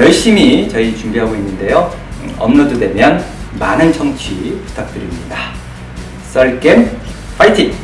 열심히 저희 준비하고 있는데요. 업로드되면 많은 청취 부탁드립니다. 썰겜 파이팅!